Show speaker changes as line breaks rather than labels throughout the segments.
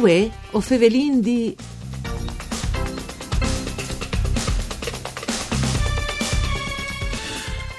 Uè, o fevelin di...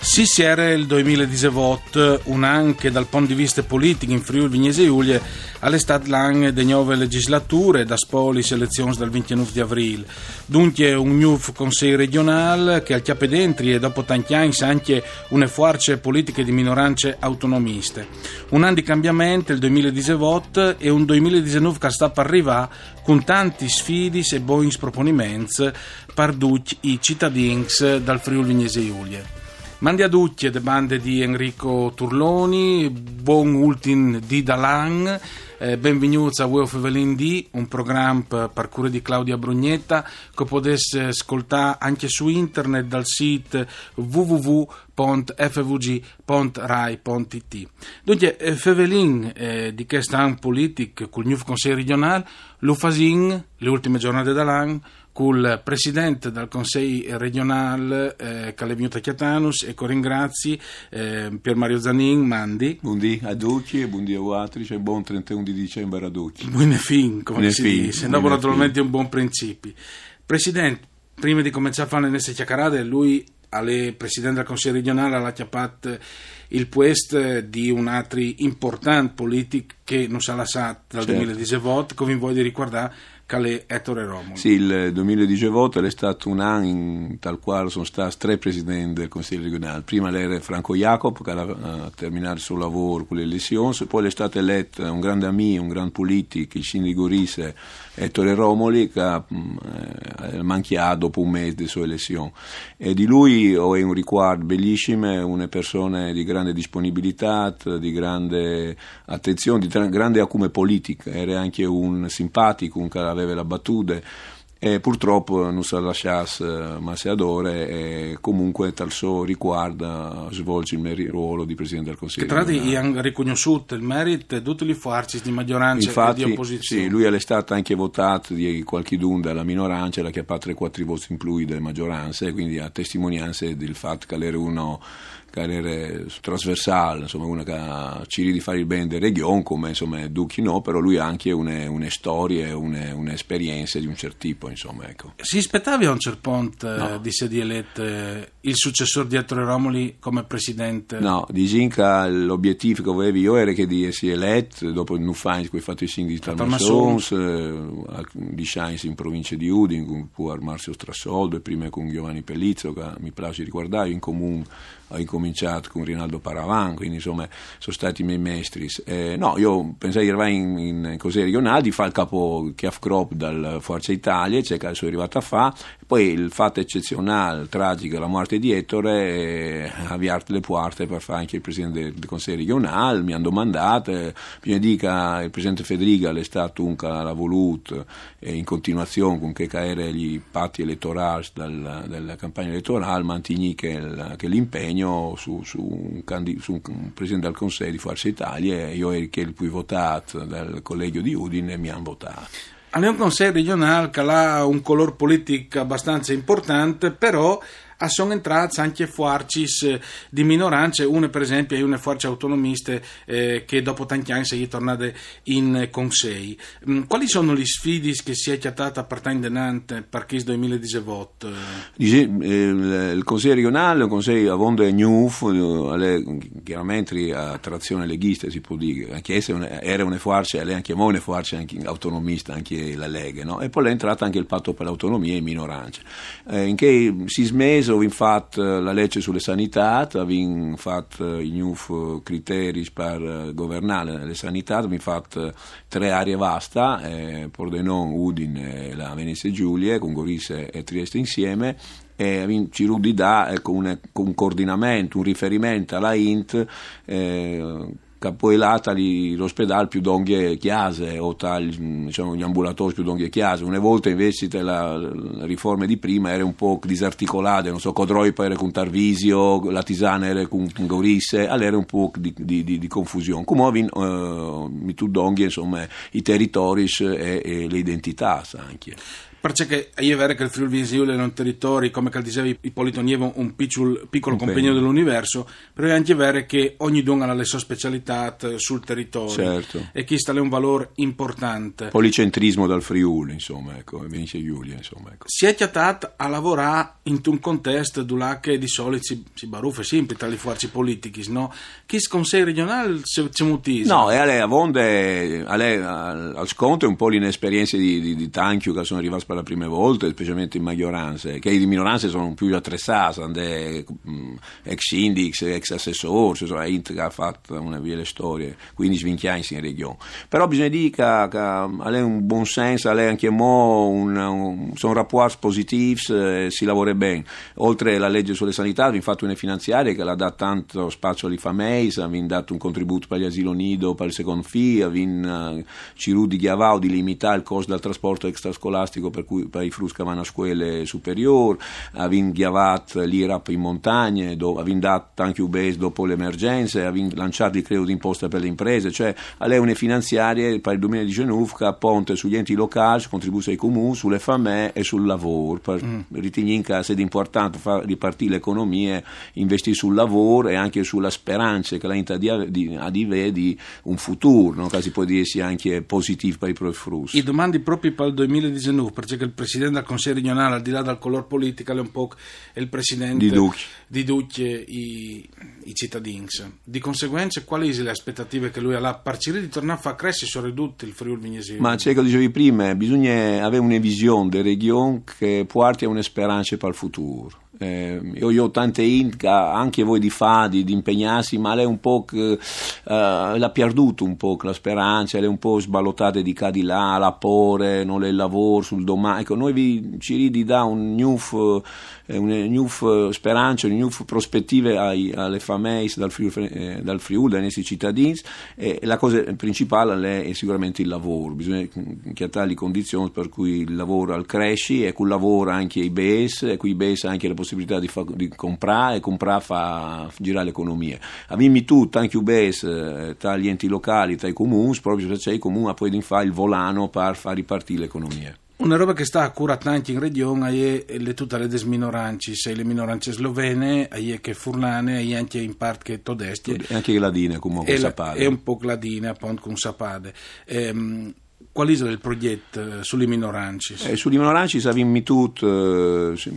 Si si era il 2018, un anno che dal punto di vista politico in Friuli Vignese Giulie all'estate lang de nuove legislature, da spoli selezioni dal 29 di aprile. Dunque un nuovo consiglio regionale che al chiappe dentri e dopo tanti anni anche une forze politiche di minoranze autonomiste. Un anno di cambiamento, il 2018, e un 2019 che sta per arrivare con tanti sfidi e buoni proponimenti per i cittadini dal Friuli Vignese Giulie. Mandi a ducce de bande di Enrico Turloni, buon ultim di Dalan, eh, benvenuti a Weo Fevelin D, un programma per cura di Claudia Brugnetta che potesse ascoltare anche su internet dal sito www.fvg.rai.it. Dunque, eh, Fevelin eh, di questo anno politico col nuovo Consiglio regionale lo fasin le ultime giornate dell'anno col presidente del Consiglio regionale eh, Caleviuta Chiatanus e ringrazi eh, Pier Mario Zanin Mandi.
Buondì a tutti e buondì a voi, cioè buon 31 di dicembre a tutti.
Buone fin, come Buone si fin, dice, dopo naturalmente un buon principio. Presidente, prima di cominciare a fare le nostre chiacchierate, lui alle presidente del Consiglio regionale ha chiappato il puest di un altro importante politico che non si è lasciato dal certo. 2018, come voglio ricordare Calais Ettore Romolo.
Sì, il 2018 è stato un anno in tal quale sono stati tre presidenti del Consiglio regionale. Prima era Franco Jacob, che ha terminato il suo lavoro con le elezioni, poi è stato eletto un grande amico, un grande politico, il sindaco Rise, Ettore Romoli, che ha eh, manchiato dopo un mese delle sue elezioni. E di lui ho un ricordo bellissimo, una persona di grande disponibilità, di grande attenzione, di grande acume politica, era anche un simpatico, un che aveva la battuta e purtroppo non si lasciasse Masseadore e comunque tal suo riguardo svolge il ruolo di Presidente del Consiglio.
Che tra l'altro hanno riconosciuto il merito di tutti i forze di maggioranza
Infatti,
e di opposizione.
Sì, lui è stato anche votato di qualche dun dalla minoranza, la che ha 3-4 voti in più delle maggioranze, quindi a testimonianza del fatto che era uno carriera trasversale, insomma uno che ci di fare il bene del regione come insomma Ducchi no, però lui ha anche una, una storia, una, un'esperienza di un certo tipo, insomma ecco.
Si aspettava a un certo punto no. eh, di essere eletto eh, il successore di Ettore Romoli come presidente?
No, di Ginca l'obiettivo che avevo io era che di essere eletto dopo il Nufain che ho fatto i singoli di Talmassons, eh, di Science in provincia di Udine con pu Marzio Strassoldo e prima con Giovanni Pellizzo che mi piace ricordare in comune ho incominciato con Rinaldo Paravan, quindi insomma sono stati i miei maestri. Eh, no, io pensai di arrivare in, in, cose regionali, fare il capo Chiaf Crop dal Forza Italia, c'è che sono arrivato a fare, poi il fatto eccezionale, tragico, la morte di Ettore, eh, avviato le porte per fare anche il presidente del, del Consiglio regionale, mi hanno domandato, eh, dica il presidente Federica è stato un che l'ha voluto eh, in continuazione con che caere gli patti elettorali dal, dalla campagna elettorale, mantigni che, che l'impegno impegno su, su, un, candid- su, un, presidente del Consiglio di Forza Italia io ero il più votato dal collegio di Udine e mi hanno votato.
Abbiamo un consiglio regionale che ha un colore politico abbastanza importante, però sono entrate anche forze eh, di minoranze, una per esempio è una forza autonomiste eh, che dopo tanti anni sono tornate in Consiglio. Mm, quali sono le sfide che si è chiatata a partire in denante per questo 2018?
Dice, eh, il Consiglio regionale è un Consiglio a vonde new, chiaramente a trazione leghista si può dire, anche se era una forza, lei anche una forza anche autonomista, anche la Lega, no? e poi è entrato anche il patto per l'autonomia e minoranze, eh, in che si smese abbiamo fatto la legge sulle sanità, abbiamo fatto i nuovi criteri per governare le sanità, abbiamo fatto tre aree vaste, eh, Pordenone, Udine e la Venezia Giulia, con Gorise e Trieste insieme, e ci rudi da ecco, un, un, coordinamento, un riferimento alla INT eh, capoelata l'ospedale più d'onghie chiase o tal, diciamo, gli ambulatori più d'onghie chiase. Una volta invece la, la riforma di prima era un po' disarticolata non so, Codroi poi era con Tarvisio la Tisana era con, Gorisse allora era un po' di, di, di, di confusione. Come uh, mi tu d'onghie insomma i territori e, e, le identità anche
Perché è vero che il Friuli Giulia è un territorio, come diceva Ippolito Nievo, un piccolo, piccolo compagno dell'universo, però è anche vero che ogni donna ha le sue specialità sul territorio
certo.
e questo è un valore importante.
Policentrismo dal Friuli, insomma, ecco, Venezia Giulia, insomma. Ecco.
Si è chiatato a lavorare in un contesto dove di solito si, si baruffa sempre tra le forze politiche, no? Chi consiglio regionale c'è mutisa?
No, e a lei, a Vonde, a lei, al, al sconto è un po' l'inesperienza di, di, di Tanchio che sono arrivati per la prima volta, specialmente in maggioranza, che di minoranze sono più attrezzate, mm, ex sindics, ex assessori, Int che ha fatto una via le storie, quindi svinchiani in regione. Però bisogna dire che, che a lei un buon senso, a lei anche mo un, un, sono rapporti positivi, eh, si lavora bene. Oltre alla legge sulle sanità, vi fatto una finanziaria che l'ha dato tanto spazio alle famiglie, vi dato un contributo per gli asilo nido, per il secondo figlio, vi uh, Ciru di Chiavao di limitare il costo del trasporto extrascolastico per, cui, per i frus che vanno a scuole superiori, avin chiavat l'IRAP in montagne, avin dato anche UBS dopo le emergenze, avin lanciato il credito d'imposta per le imprese, cioè a lei une finanziarie per il 2019 che ponte sugli enti locali, contribuisce ai comuni, sulle famiglie e sul lavoro, per mm. ritenere che è importante far ripartire l'economia, investire sul lavoro e anche sulla speranza che la di, ha di, di un futuro, no? che si può dire sia anche positivo per i propri.
I domandi proprio per il 2019, perché il Presidente del Consiglio regionale, al di là del colore politico, è un po' il Presidente
di Duc,
di Duc i, i cittadini. Di conseguenza, quali sono le aspettative che lui ha? Parcire di tornare a far crescere sono ridotte il Friuli Vignesi?
Ma c'è che dicevi prima, bisogna avere una visione della regione che porti a una speranza per il futuro eh, io, io, ho tante int anche voi di fa di, impegnarsi ma lei un po' che, uh, l'ha perduto un po' la speranza lei un po' sballottata di qua di là la pore non le lavoro sul domani. Ecco noi vi ci ridi da un new eh, una new speranza una new prospettive ai, alle famiglie dal Friuli, eh, dal Friuli dai nostri cittadini e la cosa principale è sicuramente il lavoro. Bisogna creare le condizioni per cui il lavoro al cresci e col lavoro anche i BES e con i BES anche la possibilità possibilità di, fa, di comprare e comprare fa girare l'economia. Avvimi tutto, anche UBS, eh, tra gli enti locali, tra i comuni, proprio perché i comuni poi fare il volano per far ripartire l'economia.
Una roba che sta a cura tanti in regione è le tutte le minoranze, se le minoranze slovene, è che furlane, è anche in parte che tedesche.
E anche ladine comunque,
e
sapade.
È un po' ladine appunto con sapade. Ehm, qual è il progetto eh, sulle minoranze?
Eh, sulle minoranze abbiamo tutto, eh,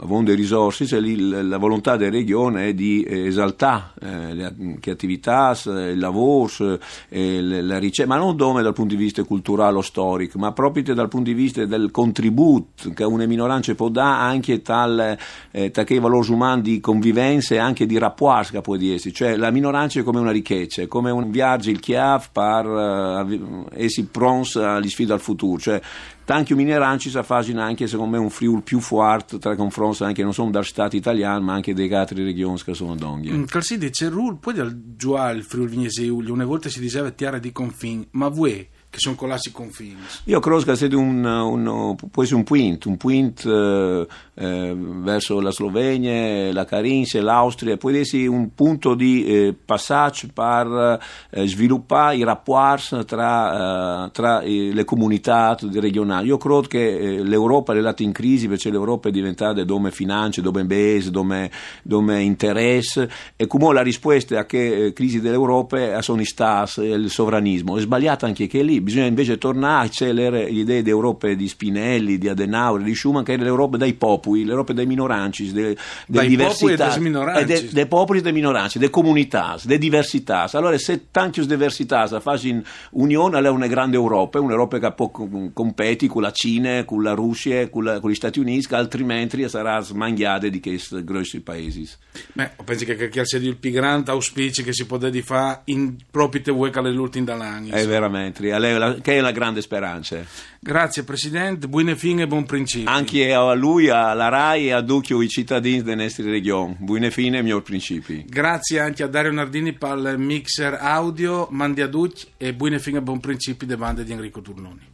avendo risorse, la volontà della regione è di esaltare eh, le attività, il lavoro, eh, la ricerca, ma non dome dal punto di vista culturale o storico, ma proprio dal punto di vista del contributo che una minoranza può dare anche tal, eh, tal che i valori umani di convivenza e anche di rapporti, può dirsi, cioè la minoranza è come una ricchezza, è come un viaggio il chiave per uh, essi pronti alle sfide al futuro, cioè tanti mineranci si fanno anche secondo me un Friul più forte tra confronti anche non solo dal Stato italiano ma anche delle altre regioni che sono d'Onghia.
Mm, Calsi dice, poi al giù il Friul Vignese una volta si diceva tiara di confini, ma voi che sono collassi confini.
Io credo che sia un, un, può un point, un point eh, eh, verso la Slovenia, la Carinzia, l'Austria, può essere un punto di eh, passaggio per eh, sviluppare i rapporti tra, eh, tra eh, le comunità regionali. Io credo che l'Europa è andata in crisi perché l'Europa è diventata dove finanza, dove base, dove, dove interesse e come la risposta a che crisi dell'Europa sono state il sovranismo. È sbagliato anche che lì bisogna invece tornare a accelerare le idee d'Europa di Spinelli, di Adenauer, di Schumann, che è l'Europa dei popoli, l'Europa dei minoranci, delle de diversità, dei de popoli e dei minoranci, delle comunità, delle diversità. Allora, se tante diversità si fanno in unione, è una grande Europa, un'Europa che può competi con la Cina, con la Russia, con, la, con gli Stati Uniti, altrimenti sarà smangiata di questi grossi paesi.
Beh, penso che, che sia il più grande auspicio che si può fare in proprio te vuoi che l'ultimo dall'anno.
È veramente è la, che è la grande speranza.
Grazie Presidente, buone fine e buon principio.
Anche a lui, alla RAI e a tutti i cittadini della nostra regione. Buone fine e miglior principi.
Grazie anche a Dario Nardini per il mixer audio, mandi a tutti e buone fine e buon principio de bande di Enrico Turnoni.